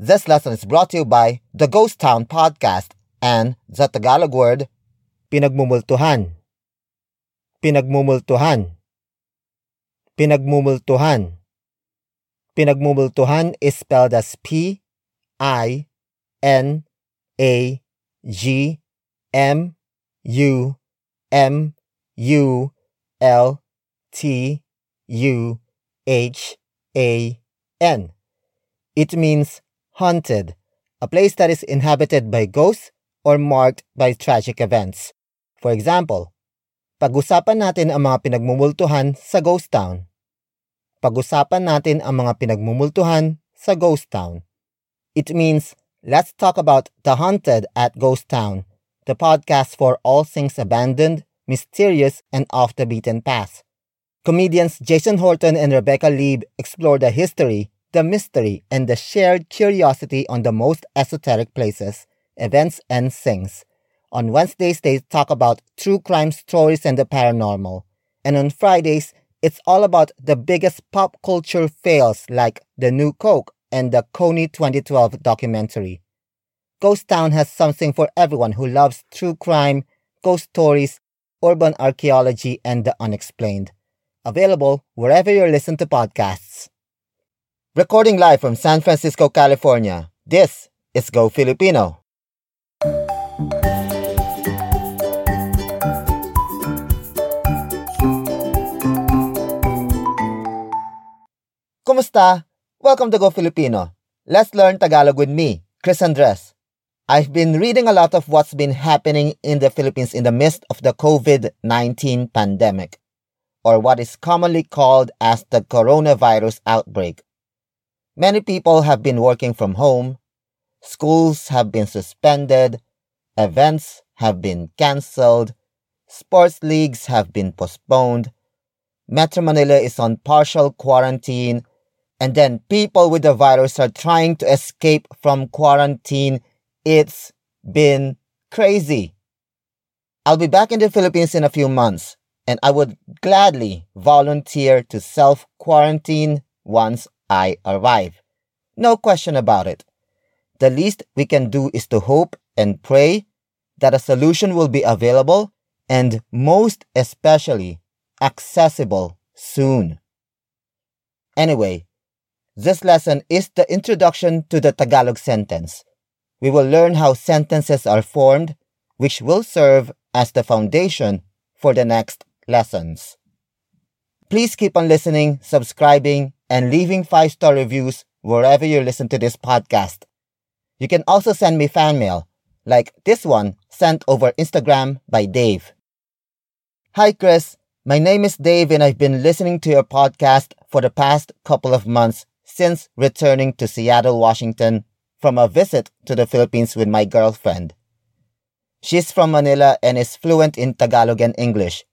This lesson is brought to you by the Ghost Town Podcast and the Tagalog word pinagmumultuhan. Pinagmumultuhan. Pinagmumultuhan. Pinagmumultuhan is spelled as P I N A G M U M U L T U H A N. It means haunted, a place that is inhabited by ghosts or marked by tragic events. For example, pag-usapan natin ang mga pinagmumultuhan sa ghost town. Pag-usapan natin ang mga pinagmumultuhan sa ghost town. It means let's talk about The Haunted at Ghost Town, the podcast for all things abandoned, mysterious, and off the beaten path. Comedians Jason Horton and Rebecca Leib explore the history, the mystery, and the shared curiosity on the most esoteric places, events, and things. On Wednesdays, they talk about true crime stories and the paranormal. And on Fridays, it's all about the biggest pop culture fails like the new Coke and the Kony 2012 documentary. Ghost Town has something for everyone who loves true crime, ghost stories, urban archaeology, and the unexplained. Available wherever you listen to podcasts. Recording live from San Francisco, California, this is Go Filipino. Kumusta? Welcome to Go Filipino. Let's learn Tagalog with me, Chris Andres. I've been reading a lot of what's been happening in the Philippines in the midst of the COVID 19 pandemic, or what is commonly called as the coronavirus outbreak. Many people have been working from home, schools have been suspended, events have been cancelled, sports leagues have been postponed, Metro Manila is on partial quarantine, and then people with the virus are trying to escape from quarantine. It's been crazy. I'll be back in the Philippines in a few months, and I would gladly volunteer to self quarantine once I arrive. No question about it. The least we can do is to hope and pray that a solution will be available and most especially accessible soon. Anyway, this lesson is the introduction to the Tagalog sentence. We will learn how sentences are formed, which will serve as the foundation for the next lessons. Please keep on listening, subscribing, and leaving five star reviews wherever you listen to this podcast. You can also send me fan mail, like this one sent over Instagram by Dave. Hi, Chris. My name is Dave, and I've been listening to your podcast for the past couple of months since returning to Seattle, Washington from a visit to the Philippines with my girlfriend. She's from Manila and is fluent in Tagalog and English.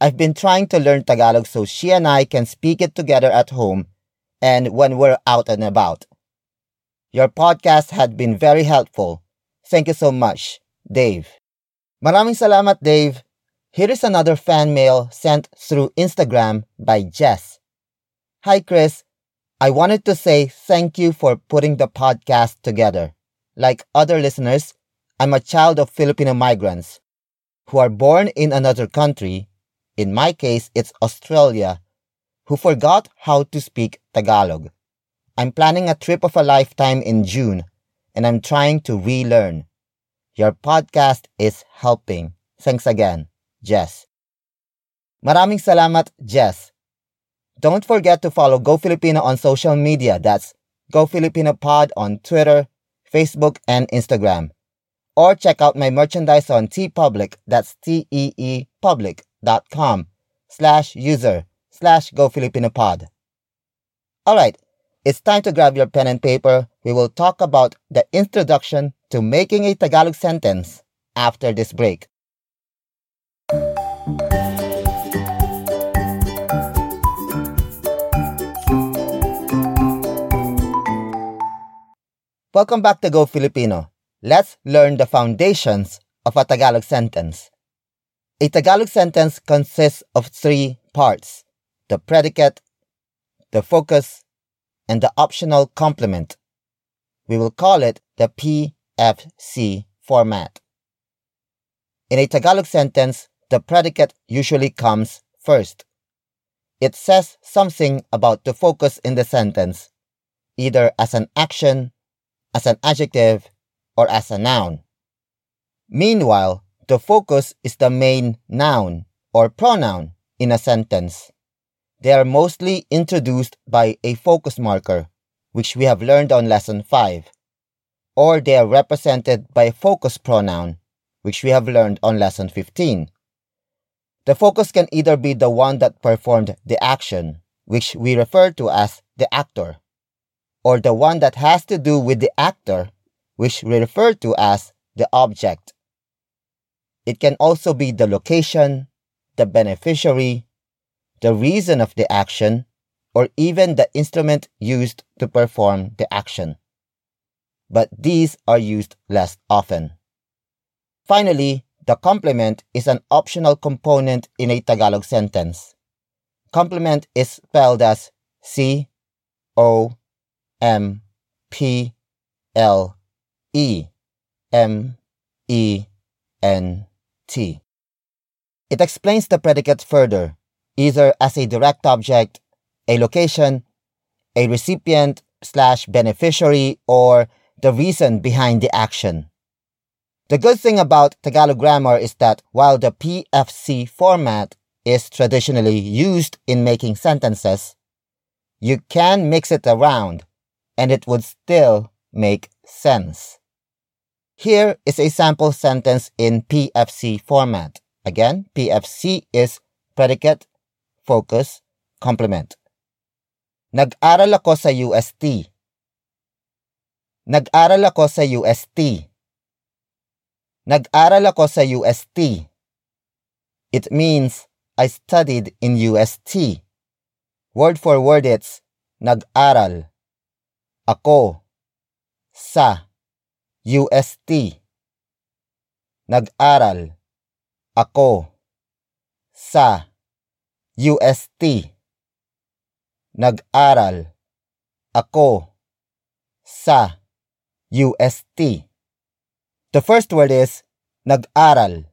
I've been trying to learn Tagalog so she and I can speak it together at home and when we're out and about. Your podcast had been very helpful. Thank you so much, Dave. Maraming salamat, Dave. Here is another fan mail sent through Instagram by Jess. Hi, Chris. I wanted to say thank you for putting the podcast together. Like other listeners, I'm a child of Filipino migrants who are born in another country. In my case, it's Australia, who forgot how to speak Tagalog. I'm planning a trip of a lifetime in June, and I'm trying to relearn. Your podcast is helping. Thanks again, Jess. Maraming salamat, Jess. Don't forget to follow Go Filipino on social media. That's Go Filipino Pod on Twitter, Facebook, and Instagram. Or check out my merchandise on T TeePublic. That's T-E-E public.com slash user slash Go Filipino Pod. Alright, it's time to grab your pen and paper. We will talk about the introduction to making a Tagalog sentence after this break. Welcome back to Go Filipino. Let's learn the foundations of a Tagalog sentence. A Tagalog sentence consists of three parts the predicate, the focus, and the optional complement. we will call it the PFC format. In a Tagalog sentence, the predicate usually comes first. It says something about the focus in the sentence, either as an action, as an adjective, or as a noun. Meanwhile, the focus is the main noun or pronoun in a sentence. They are mostly introduced by a focus marker, which we have learned on lesson 5, or they are represented by a focus pronoun, which we have learned on lesson 15. The focus can either be the one that performed the action, which we refer to as the actor, or the one that has to do with the actor, which we refer to as the object. It can also be the location, the beneficiary, the reason of the action, or even the instrument used to perform the action. But these are used less often. Finally, the complement is an optional component in a Tagalog sentence. Complement is spelled as C O M P L E M E N T. It explains the predicate further, either as a direct object, a location, a recipient slash beneficiary, or the reason behind the action. The good thing about Tagalog grammar is that while the PFC format is traditionally used in making sentences, you can mix it around and it would still make sense. Here is a sample sentence in PFC format. Again, PFC is predicate, focus, complement. Nag-aral ako sa UST. Nag-aral ako sa UST. Nag-aral ako sa UST. It means I studied in UST. Word for word it's nag-aral. Ako. Sa. UST. Nag-aral. Ako. Sa. UST. Nag-aral. Ako. Sa. UST. The first word is nag-aral.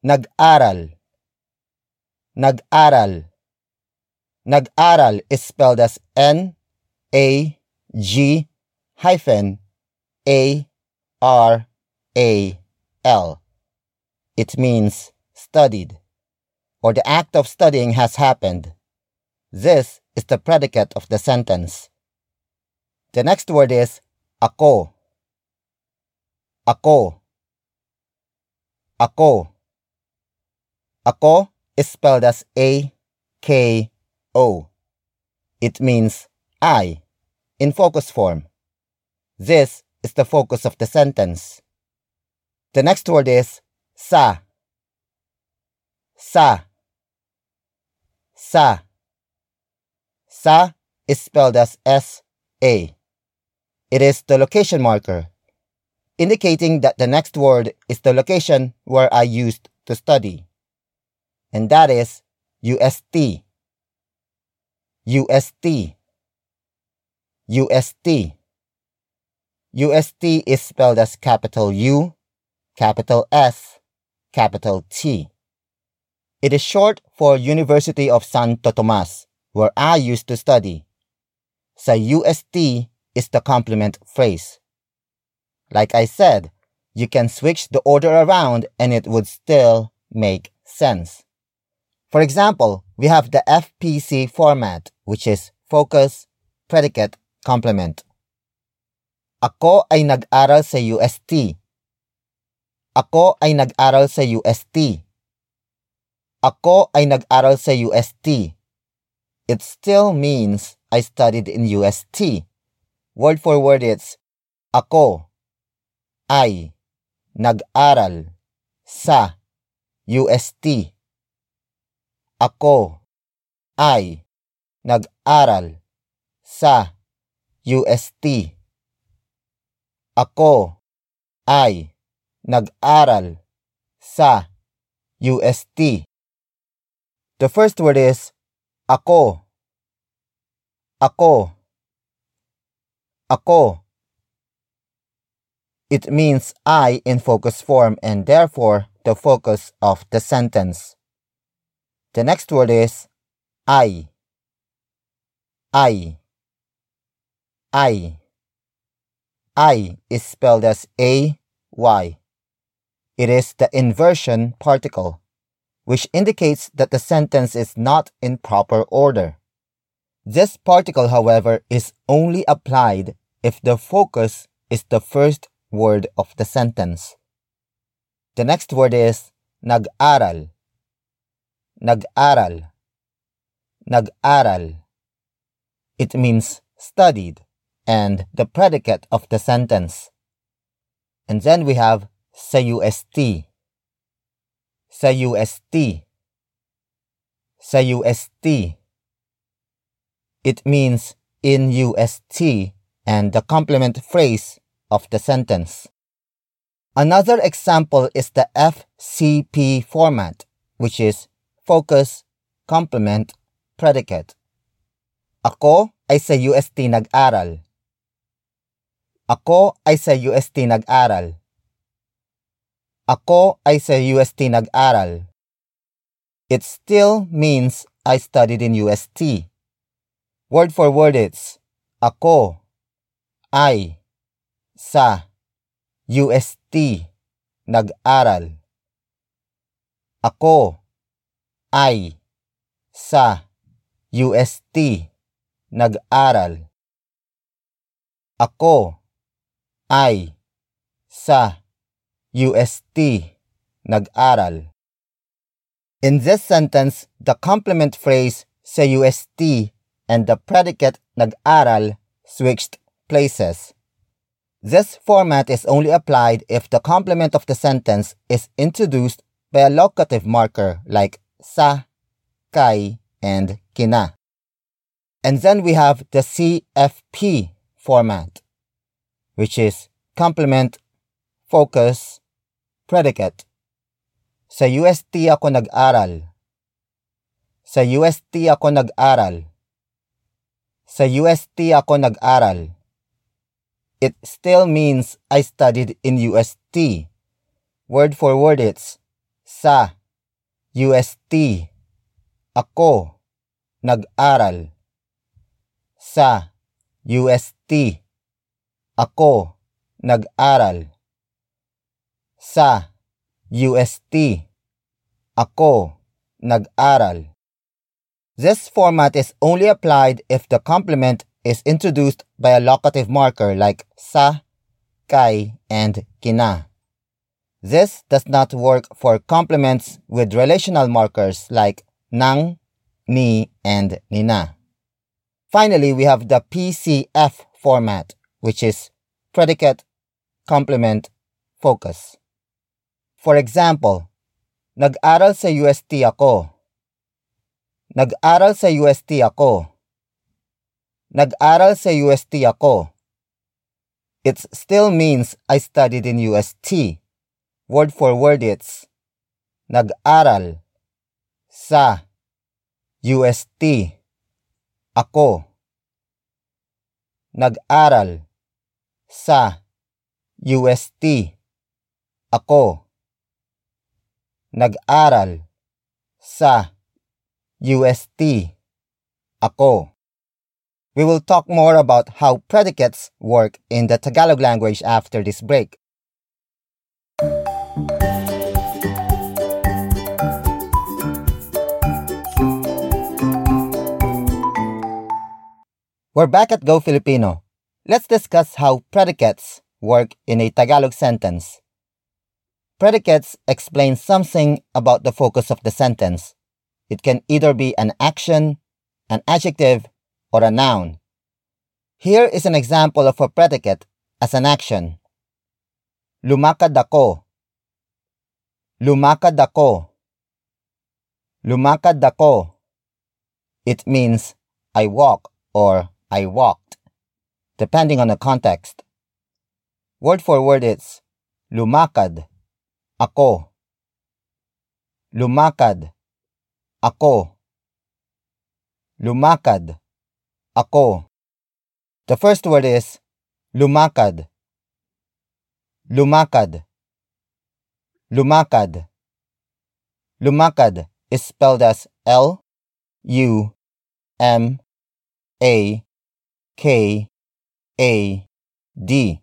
Nag-aral. Nag-aral. Nag-aral is spelled as N A G hyphen a R A L. It means studied, or the act of studying has happened. This is the predicate of the sentence. The next word is ako. Ako. Ako. Ako is spelled as A K O. It means I in focus form. This is the focus of the sentence. The next word is sa. Sa. Sa. Sa is spelled as S A. It is the location marker, indicating that the next word is the location where I used to study. And that is UST. UST. UST. UST is spelled as capital U, capital S, capital T. It is short for University of Santo Tomas, where I used to study. So UST is the complement phrase. Like I said, you can switch the order around and it would still make sense. For example, we have the FPC format, which is focus, predicate, complement. Ako ay nag-aral sa UST. Ako ay nag-aral sa UST. Ako ay nag-aral sa UST. It still means I studied in UST. Word for word it's ako ay nag-aral sa UST. Ako ay nag-aral sa UST. Ako ay nag-aral sa UST. The first word is ako. Ako. Ako. It means I in focus form and therefore the focus of the sentence. The next word is I. I. I. ay is spelled as A Y. It is the inversion particle, which indicates that the sentence is not in proper order. This particle, however, is only applied if the focus is the first word of the sentence. The next word is nag-aral. Nag-aral. Nag-aral. It means studied and the predicate of the sentence. And then we have sa UST. Sa UST. Sa UST. It means in UST and the complement phrase of the sentence. Another example is the FCP format, which is focus, complement, predicate. Ako ay sa UST nag-aral. Ako ay sa UST nag-aral. Ako ay sa UST nag-aral. It still means I studied in UST. Word for word it's ako, I, sa UST nag-aral. Ako ay sa UST nag-aral. Ako ay sa UST nag-aral. In this sentence, the complement phrase sa UST and the predicate nag-aral switched places. This format is only applied if the complement of the sentence is introduced by a locative marker like sa, kay, and kina. And then we have the CFP format, which is complement, focus, predicate. Sa UST ako nag-aral. Sa UST ako nag-aral. Sa UST ako nag-aral it still means I studied in UST. Word for word it's sa UST. Ako nag-aral sa UST. Ako nag-aral sa UST. Ako nag-aral. This format is only applied if the complement is introduced by a locative marker like sa, kay, and kina. This does not work for complements with relational markers like nang, ni, and nina. Finally, we have the PCF format, which is predicate, complement, focus. For example, nag-aral sa UST ako. Nag-aral sa UST ako. Nag-aral sa UST ako. It still means I studied in UST. Word for word it's Nag-aral sa UST ako. Nag-aral sa UST ako. Nag-aral sa UST ako. We will talk more about how predicates work in the Tagalog language after this break. We're back at Go Filipino. Let's discuss how predicates work in a Tagalog sentence. Predicates explain something about the focus of the sentence. It can either be an action, an adjective, or a noun. Here is an example of a predicate as an action. Lumakad ako. Lumakad ako. Lumakad ako. It means I walk or I walked, depending on the context. Word for word it's lumakad, ako. Lumakad, ako. Lumakad, ako. The first word is lumakad. Lumakad. Lumakad. Lumakad is spelled as L U M A K A D.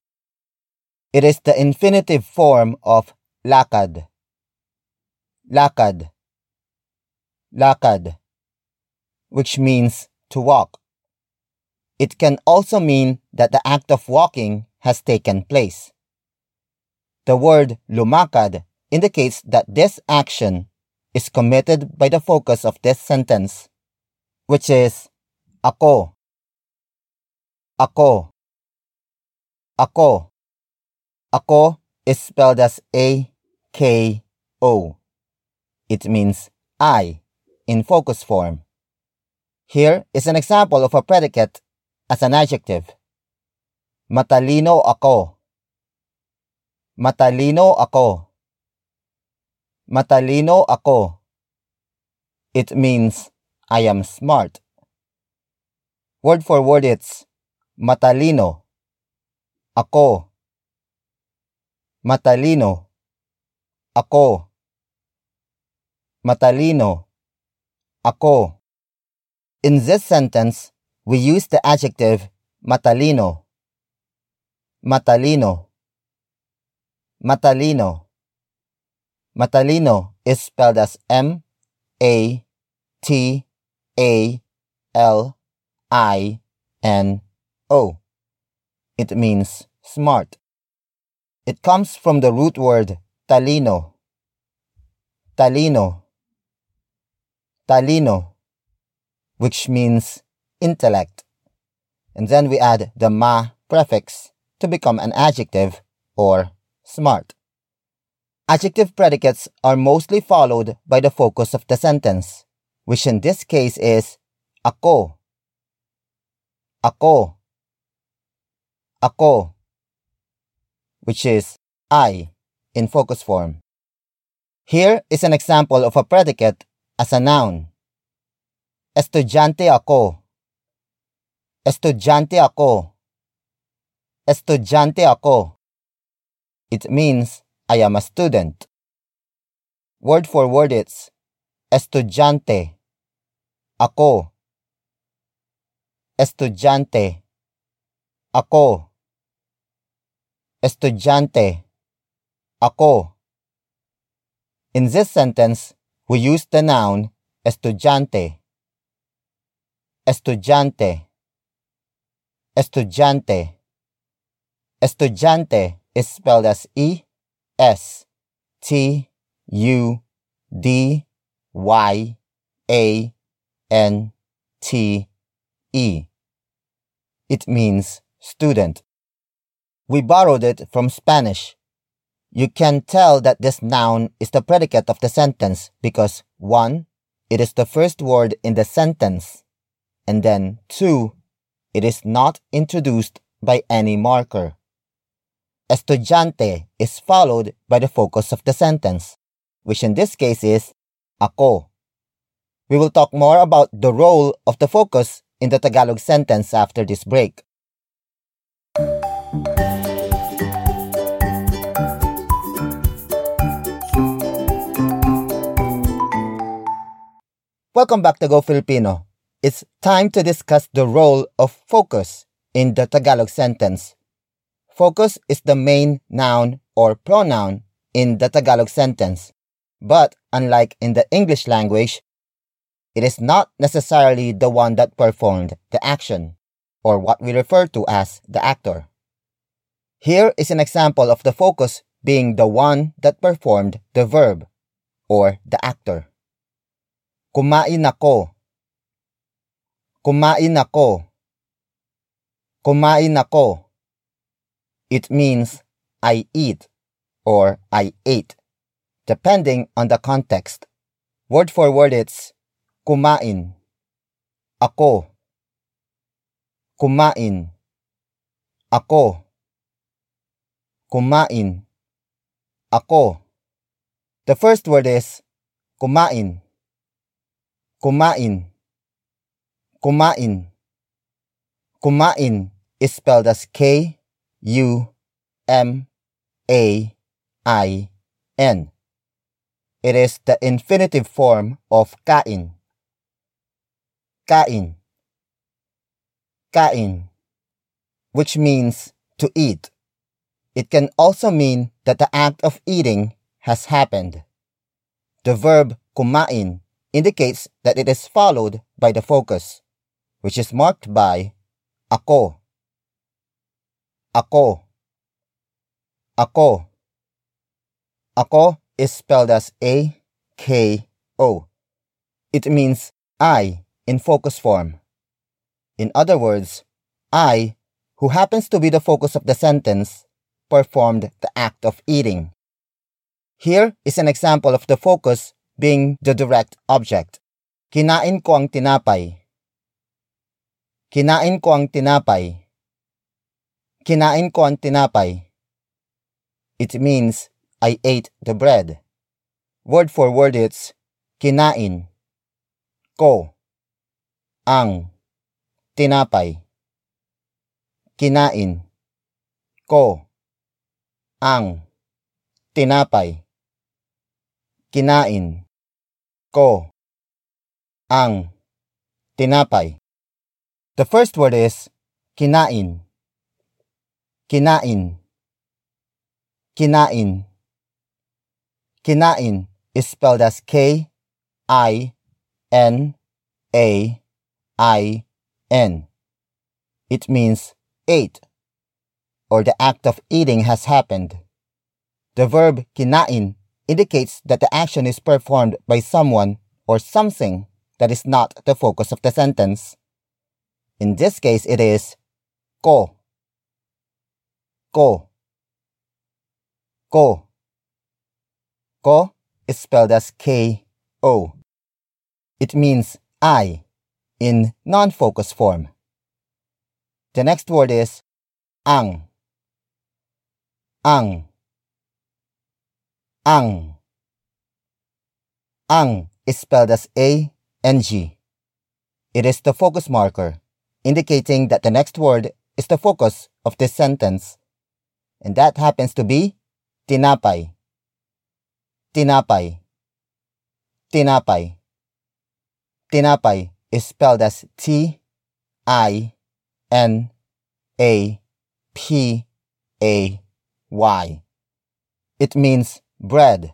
It is the infinitive form of lakad. Lakad. Lakad, which means to walk. It can also mean that the act of walking has taken place. The word lumakad indicates that this action is committed by the focus of this sentence, which is ako. Ako. Ako. Ako is spelled as A K O. It means I in focus form. Here is an example of a predicate as an adjective. Matalino ako. Matalino ako. Matalino ako. It means I am smart. Word for word it's matalino. Ako. Matalino. Ako. Matalino. Ako. In this sentence, we use the adjective matalino. Matalino. Matalino. Matalino is spelled as M A T A L I N O. It means smart. It comes from the root word talino. Talino. Talino, which means intellect. And then we add the ma prefix to become an adjective or smart. Adjective predicates are mostly followed by the focus of the sentence, which in this case is ako. Ako. Ako. Which is I in focus form. Here is an example of a predicate as a noun. Estudyante ako. Estudyante ako. Estudyante ako. It means I am a student. Word for word it's estudyante. Ako. Estudyante. Ako. Estudyante. Ako. In this sentence, we use the noun estudyante. Estudyante. Estudyante. Estudyante is spelled as E S T U D Y A N T E. It means student. We borrowed it from Spanish. You can tell that this noun is the predicate of the sentence because 1. It is the first word in the sentence, and then 2. It is not introduced by any marker. Estudyante is followed by the focus of the sentence, which in this case is ako. We will talk more about the role of the focus in the Tagalog sentence after this break. Welcome back to Go Filipino. It's time to discuss the role of focus in the Tagalog sentence Focus is the main noun or pronoun in the Tagalog sentence. But unlike in the English language, it is not necessarily the one that performed the action, or what we refer to as the actor. Here is an example of the focus being the one that performed the verb, or the actor. Kumain ako. Kumain ako. Kumain ako. It means I eat or I ate, depending on the context. Word for word it's kumain. Ako. Kumain. Ako. Kumain. Ako. The first word is kumain. Kumain. Kumain. Kumain is spelled as K U M A I N. It is the infinitive form of kain. Kain. Kain, which means to eat. It can also mean that the act of eating has happened. The verb kumain indicates that it is followed by the focus, which is marked by ako. Ako. Ako. Ako is spelled as A K O. It means I in focus form. In other words, I, who happens to be the focus of the sentence, performed the act of eating. Here is an example of the focus being the direct object. Kinain ko ang tinapay. Kinain ko ang tinapay. Kinain ko ang tinapay. It means I ate the bread. Word for word it's kinain ko ang tinapay. Kinain ko ang tinapay. Kinain ko ang tinapay. The first word is kinain. Kinain. Kinain. Kinain is spelled as K I N A I N. It means ate, or the act of eating has happened. The verb kinain indicates that the action is performed by someone or something that is not the focus of the sentence. In this case, it is ko Ko. Ko. Ko is spelled as K O. It means I in non focus form. The next word is ang. Ang. Ang. Ang is spelled as a A N G. It is the focus marker, indicating that the next word is the focus of this sentence and that happens to be tinapay. Tinapay. Tinapay. Tinapay is spelled as T I N A P A Y. It means bread,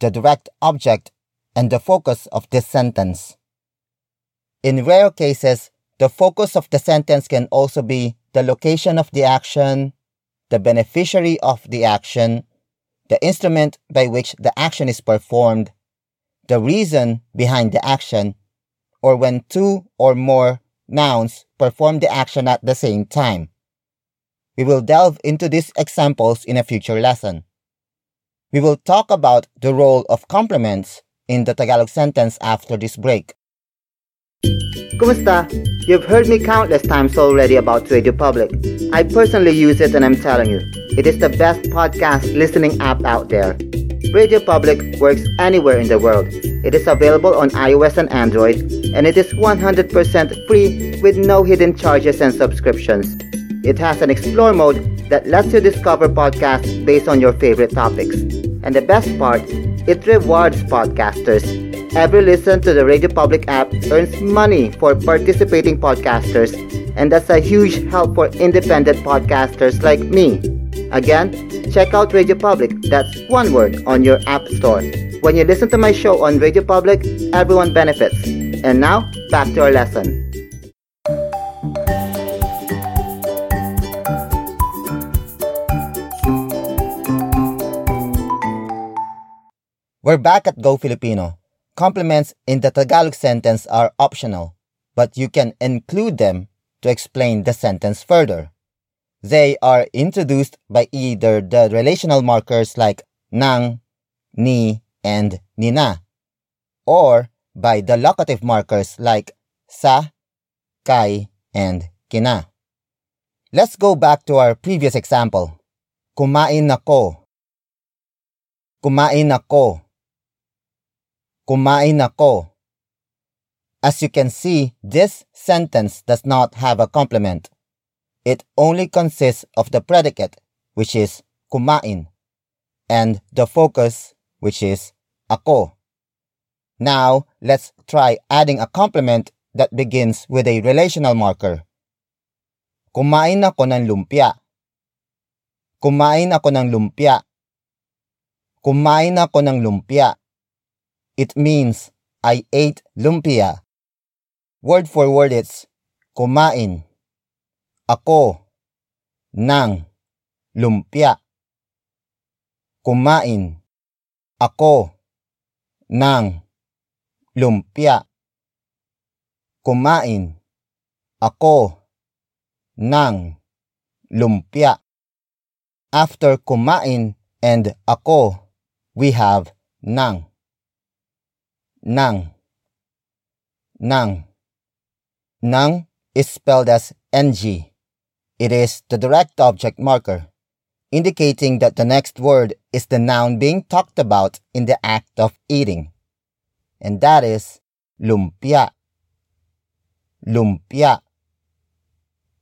the direct object and the focus of this sentence. In rare cases, the focus of the sentence can also be the location of the action, the beneficiary of the action, the instrument by which the action is performed, the reason behind the action, or when two or more nouns perform the action at the same time. We will delve into these examples in a future lesson. We will talk about the role of complements in the Tagalog sentence after this break. Kumusta? You've heard me countless times already about Radio Public. I personally use it and I'm telling you, it is the best podcast listening app out there. Radio Public works anywhere in the world. It is available on iOS and Android, and it is 100% free with no hidden charges and subscriptions. It has an explore mode that lets you discover podcasts based on your favorite topics. And the best part, it rewards podcasters Every listen to the Radio Public app earns money for participating podcasters, and that's a huge help for independent podcasters like me. Again, check out Radio Public, that's one word, on your app store. When you listen to my show on Radio Public, everyone benefits. And now, back to our lesson. We're back at Go Filipino. Complements in the Tagalog sentence are optional, but you can include them to explain the sentence further. They are introduced by either the relational markers like nang, ni, and nina, or by the locative markers like sa, kay, and kina. Let's go back to our previous example. Kumain ako. Kumain ako. Kumain ako. As you can see, this sentence does not have a complement. It only consists of the predicate, which is kumain, and the focus, which is ako. Now, let's try adding a complement that begins with a relational marker. Kumain ako ng lumpia. Kumain ako ng lumpia. Kumain ako ng lumpia. It means I ate lumpia. Word for word it's kumain. Ako ng lumpia. Kumain. Ako ng lumpia. Kumain. Ako ng lumpia. After kumain and ako, we have nang. Nang. Nang. Nang is spelled as ng. It is the direct object marker, indicating that the next word is the noun being talked about in the act of eating. And that is lumpia. Lumpia.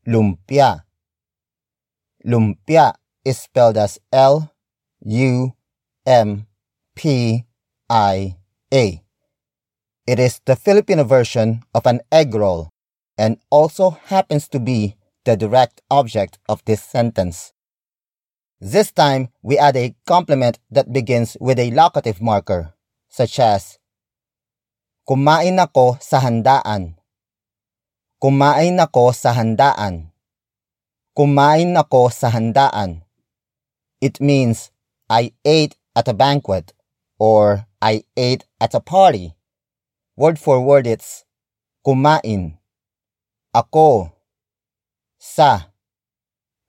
Lumpia. Lumpia is spelled as L U M P I A. It is the Filipino version of an egg roll and also happens to be the direct object of this sentence. This time, we add a complement that begins with a locative marker, such as Kumain ako sa handaan. Kumain ako sa handaan. Kumain ako sa handaan. It means I ate at a banquet or I ate at a party. Word for word it's kumain. Ako. Sa.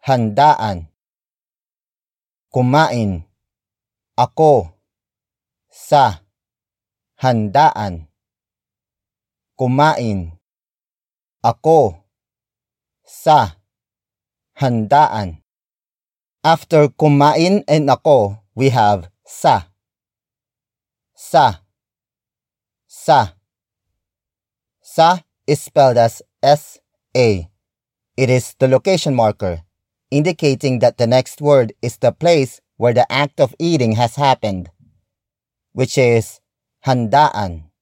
Handaan. Kumain. Ako. Sa. Handaan. Kumain. Ako. Sa. Handaan. After kumain and ako, we have sa. Sa. Sa. Sa is spelled as S-A. It is the location marker, indicating that the next word is the place where the act of eating has happened, which is handaan.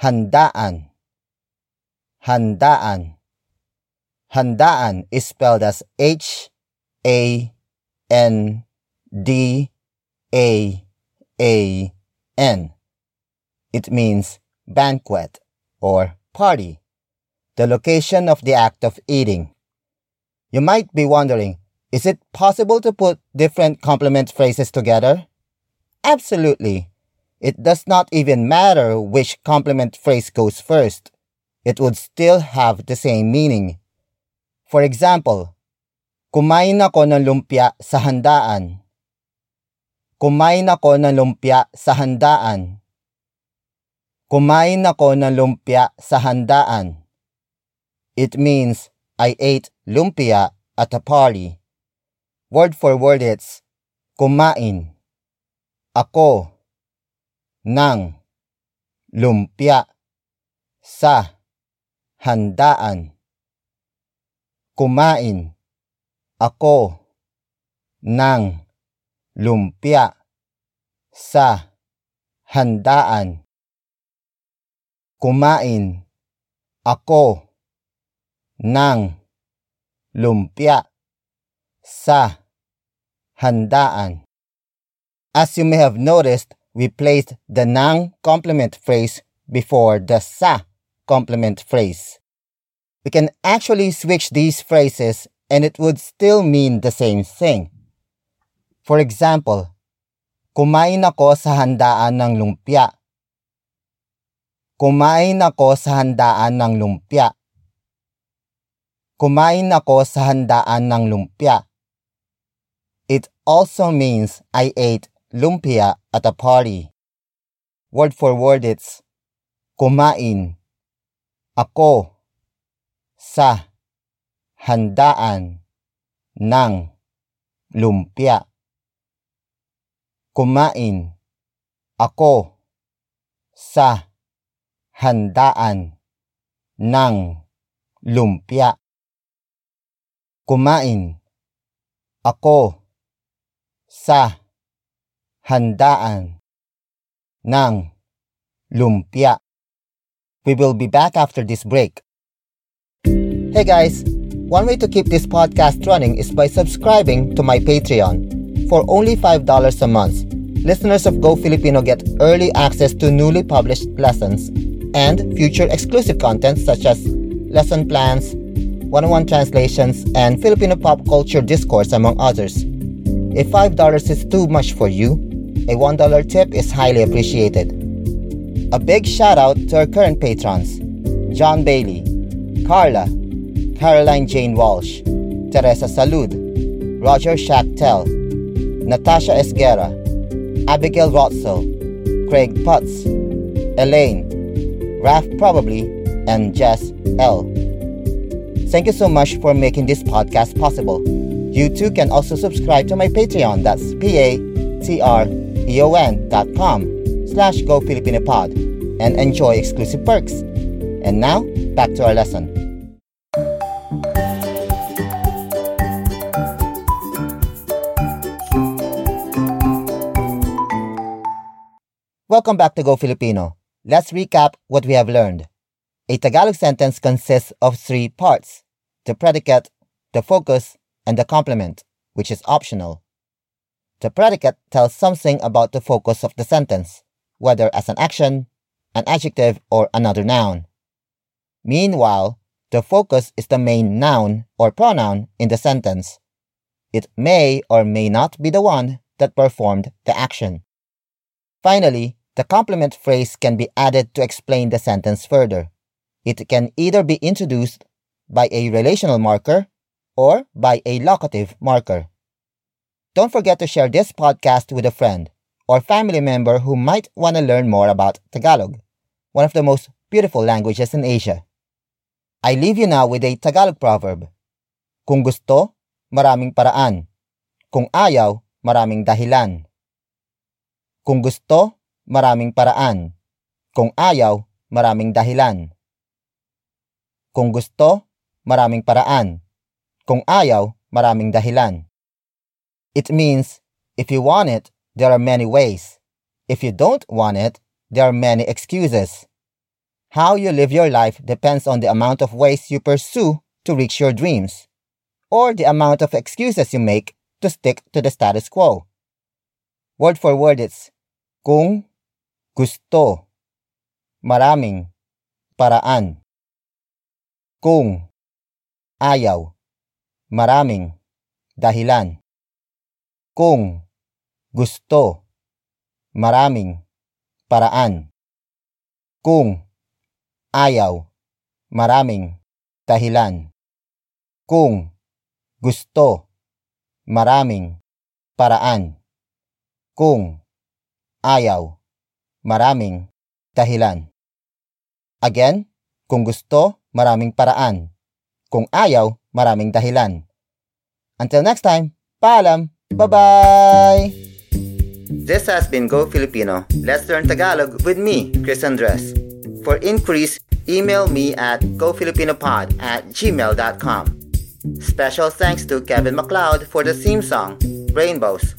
Handaan. Handaan. Handaan is spelled as H A N D A A N. It means banquet or party, the location of the act of eating. You might be wondering, is it possible to put different complement phrases together? Absolutely. It does not even matter which complement phrase goes first. It would still have the same meaning. For example, kumain ako ng lumpia sa handaan. Kumain ako ng lumpia sa handaan. Kumain ako ng lumpia sa handaan. It means I ate lumpia at a party. Word for word it's kumain. Ako ng lumpia sa handaan. Kumain ako ng lumpia sa handaan. Kumain ako ng lumpia sa handaan. As you may have noticed, we placed the nang complement phrase before the sa complement phrase. We can actually switch these phrases and it would still mean the same thing. For example, kumain ako sa handaan ng lumpia Kumain ako sa handaan ng lumpia. Kumain ako sa handaan ng lumpia. It also means I ate lumpia at a party. Word for word it's kumain ako sa handaan ng lumpia. Kumain ako sa handaan ng lumpia. Kumain ako sa handaan ng lumpia. We will be back after this break. Hey guys, one way to keep this podcast running is by subscribing to my Patreon. For only $5 a month, listeners of Go Filipino get early access to newly published lessons and future exclusive content such as lesson plans, one-on-one translations, and Filipino pop culture discourse, among others. If $5 is too much for you, a $1 tip is highly appreciated. A big shout out to our current patrons John Bailey, Carla, Caroline Jane Walsh, Teresa Salud, Roger Schachtel, Natasha Esguerra, Abigail Rotzel, Craig Putz, Elaine, Raf Probably, and Jess L. Thank you so much for making this podcast possible. You too can also subscribe to my Patreon. That's p-a-t-r-e-o-n dot com slash Go Filipino Pod and enjoy exclusive perks. And now, back to our lesson. Welcome back to Go Filipino. Let's recap what we have learned. A Tagalog sentence consists of three parts the predicate, the focus, and the complement, which is optional. The predicate tells something about the focus of the sentence, whether as an action, an adjective, or another noun. Meanwhile, the focus is the main noun or pronoun in the sentence. It may or may not be the one that performed the action. Finally, the complement phrase can be added to explain the sentence further. It can either be introduced by a relational marker or by a locative marker. Don't forget to share this podcast with a friend or family member who might want to learn more about Tagalog, one of the most beautiful languages in Asia. I leave you now with a Tagalog proverb. Kung gusto, maraming paraan. Kung ayaw, maraming dahilan. Kung gusto, maraming paraan. Kung ayaw, maraming dahilan. Kung gusto, maraming paraan. Kung ayaw, maraming dahilan. It means, if you want it, there are many ways. If you don't want it, there are many excuses. How you live your life depends on the amount of ways you pursue to reach your dreams, or the amount of excuses you make to stick to the status quo. Word for word, it's kung gusto, maraming, paraan. Kung, ayaw, maraming, dahilan. Kung, gusto, maraming, paraan. Kung, ayaw, maraming, dahilan. Kung, gusto, maraming, paraan. Kung, ayaw, maraming, dahilan. Again, kung gusto, maraming paraan. Kung ayaw, maraming dahilan. Until next time, paalam! Bye-bye! This has been Go Filipino. Let's learn Tagalog with me, Chris Andres. For inquiries, email me at gofilipinopod at gmail.com. Special thanks to Kevin MacLeod for the theme song, Rainbows.